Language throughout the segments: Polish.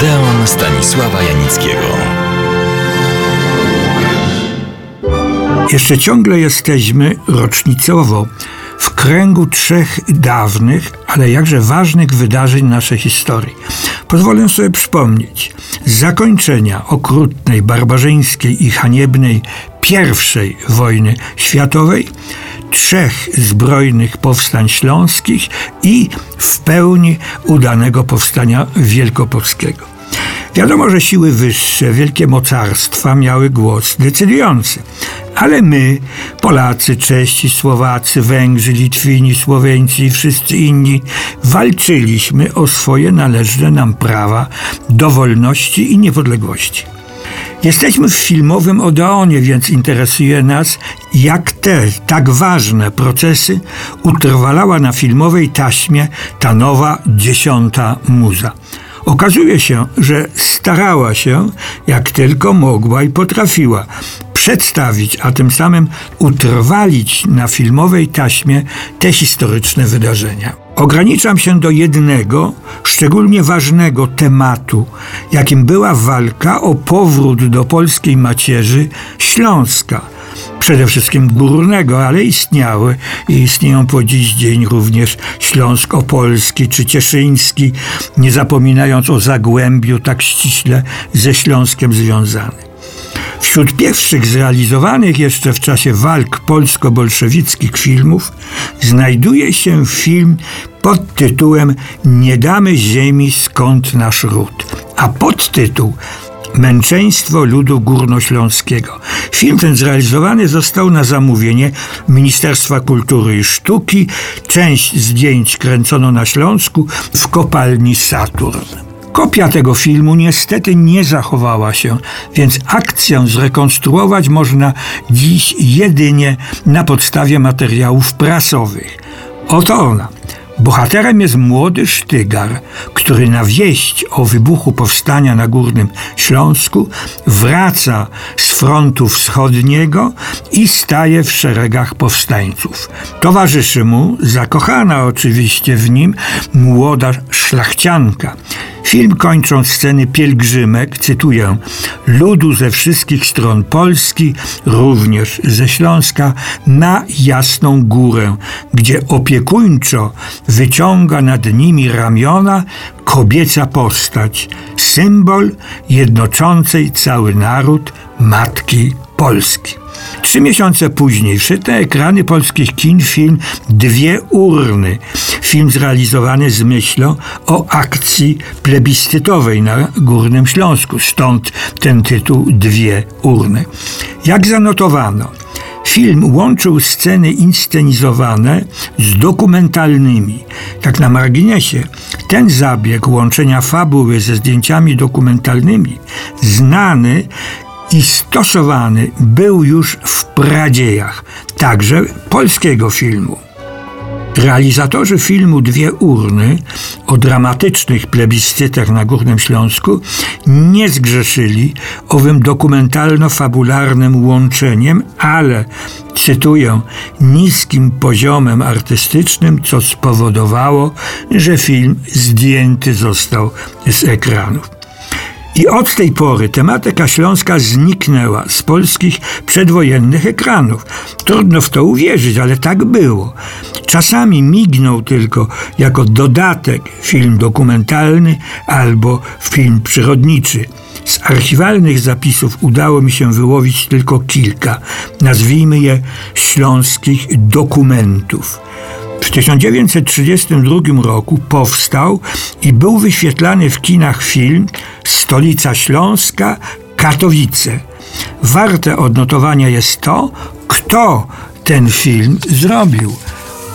Odeon Stanisława Janickiego. Jeszcze ciągle jesteśmy rocznicowo w kręgu trzech dawnych, ale jakże ważnych wydarzeń naszej historii. Pozwolę sobie przypomnieć zakończenia okrutnej, barbarzyńskiej i haniebnej pierwszej wojny światowej, trzech zbrojnych powstań śląskich i w pełni udanego powstania wielkopolskiego. Wiadomo, że siły wyższe, wielkie mocarstwa miały głos decydujący. Ale my, Polacy, Czesi, Słowacy, Węgrzy, Litwini, Słoweńcy i wszyscy inni, walczyliśmy o swoje należne nam prawa do wolności i niepodległości. Jesteśmy w filmowym Odeonie, więc interesuje nas, jak te tak ważne procesy utrwalała na filmowej taśmie ta nowa dziesiąta muza. Okazuje się, że starała się, jak tylko mogła i potrafiła, przedstawić, a tym samym utrwalić na filmowej taśmie te historyczne wydarzenia. Ograniczam się do jednego, szczególnie ważnego tematu, jakim była walka o powrót do polskiej macierzy Śląska – przede wszystkim górnego, ale istniały i istnieją po dziś dzień również Śląsk Opolski czy Cieszyński, nie zapominając o Zagłębiu tak ściśle ze Śląskiem związany. Wśród pierwszych zrealizowanych jeszcze w czasie walk polsko-bolszewickich filmów znajduje się film pod tytułem Nie damy ziemi skąd nasz ród, a podtytuł Męczeństwo ludu górnośląskiego. Film ten zrealizowany został na zamówienie Ministerstwa Kultury i Sztuki. Część zdjęć kręcono na Śląsku w kopalni Saturn. Kopia tego filmu niestety nie zachowała się, więc akcję zrekonstruować można dziś jedynie na podstawie materiałów prasowych. Oto ona. Bohaterem jest młody Sztygar, który na wieść o wybuchu powstania na Górnym Śląsku wraca z frontu wschodniego i staje w szeregach powstańców. Towarzyszy mu, zakochana oczywiście w nim, młoda szlachcianka. Film kończą sceny pielgrzymek, cytuję, ludu ze wszystkich stron Polski, również ze Śląska, na Jasną Górę, gdzie opiekuńczo wyciąga nad nimi ramiona kobieca postać, symbol jednoczącej cały naród Matki Polski. Trzy miesiące później na ekrany polskich kin film Dwie urny. Film zrealizowany z myślą o akcji plebiscytowej na Górnym Śląsku. Stąd ten tytuł Dwie urny. Jak zanotowano, Film łączył sceny inscenizowane z dokumentalnymi. Tak na marginesie, ten zabieg łączenia fabuły ze zdjęciami dokumentalnymi, znany i stosowany był już w pradziejach, także polskiego filmu. Realizatorzy filmu Dwie Urny o dramatycznych plebiscytach na Górnym Śląsku nie zgrzeszyli owym dokumentalno-fabularnym łączeniem, ale, cytuję, niskim poziomem artystycznym, co spowodowało, że film zdjęty został z ekranów. I od tej pory tematyka śląska zniknęła z polskich przedwojennych ekranów. Trudno w to uwierzyć, ale tak było. Czasami mignął tylko jako dodatek film dokumentalny albo film przyrodniczy. Z archiwalnych zapisów udało mi się wyłowić tylko kilka, nazwijmy je śląskich dokumentów. W 1932 roku powstał i był wyświetlany w kinach film Stolica Śląska Katowice. Warte odnotowania jest to, kto ten film zrobił.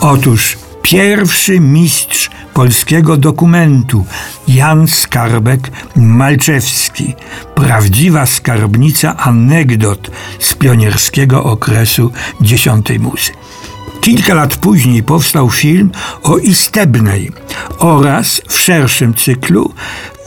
Otóż pierwszy mistrz polskiego dokumentu Jan Skarbek Malczewski, prawdziwa skarbnica anegdot z pionierskiego okresu dziesiątej muzy. Kilka lat później powstał film o Istebnej oraz w szerszym cyklu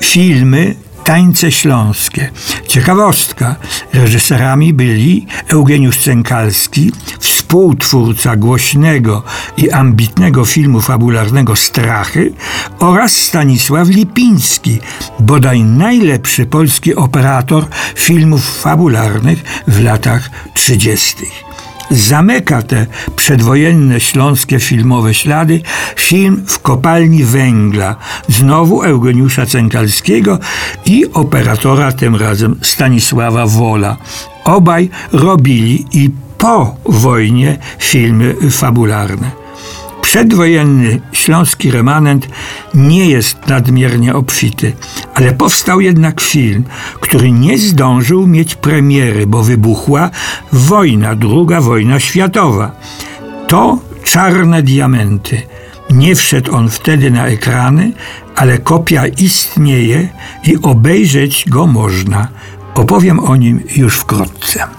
filmy Tańce Śląskie. Ciekawostka, reżyserami byli Eugeniusz Cękalski, współtwórca głośnego i ambitnego filmu fabularnego Strachy oraz Stanisław Lipiński, bodaj najlepszy polski operator filmów fabularnych w latach 30. Zamyka te przedwojenne śląskie filmowe ślady film w kopalni węgla, znowu Eugeniusza Cękalskiego i operatora tym razem Stanisława Wola. Obaj robili i po wojnie filmy fabularne. Przedwojenny śląski remanent nie jest nadmiernie obfity, ale powstał jednak film, który nie zdążył mieć premiery, bo wybuchła wojna, druga wojna światowa. To czarne diamenty. Nie wszedł on wtedy na ekrany, ale kopia istnieje i obejrzeć go można. Opowiem o nim już wkrótce.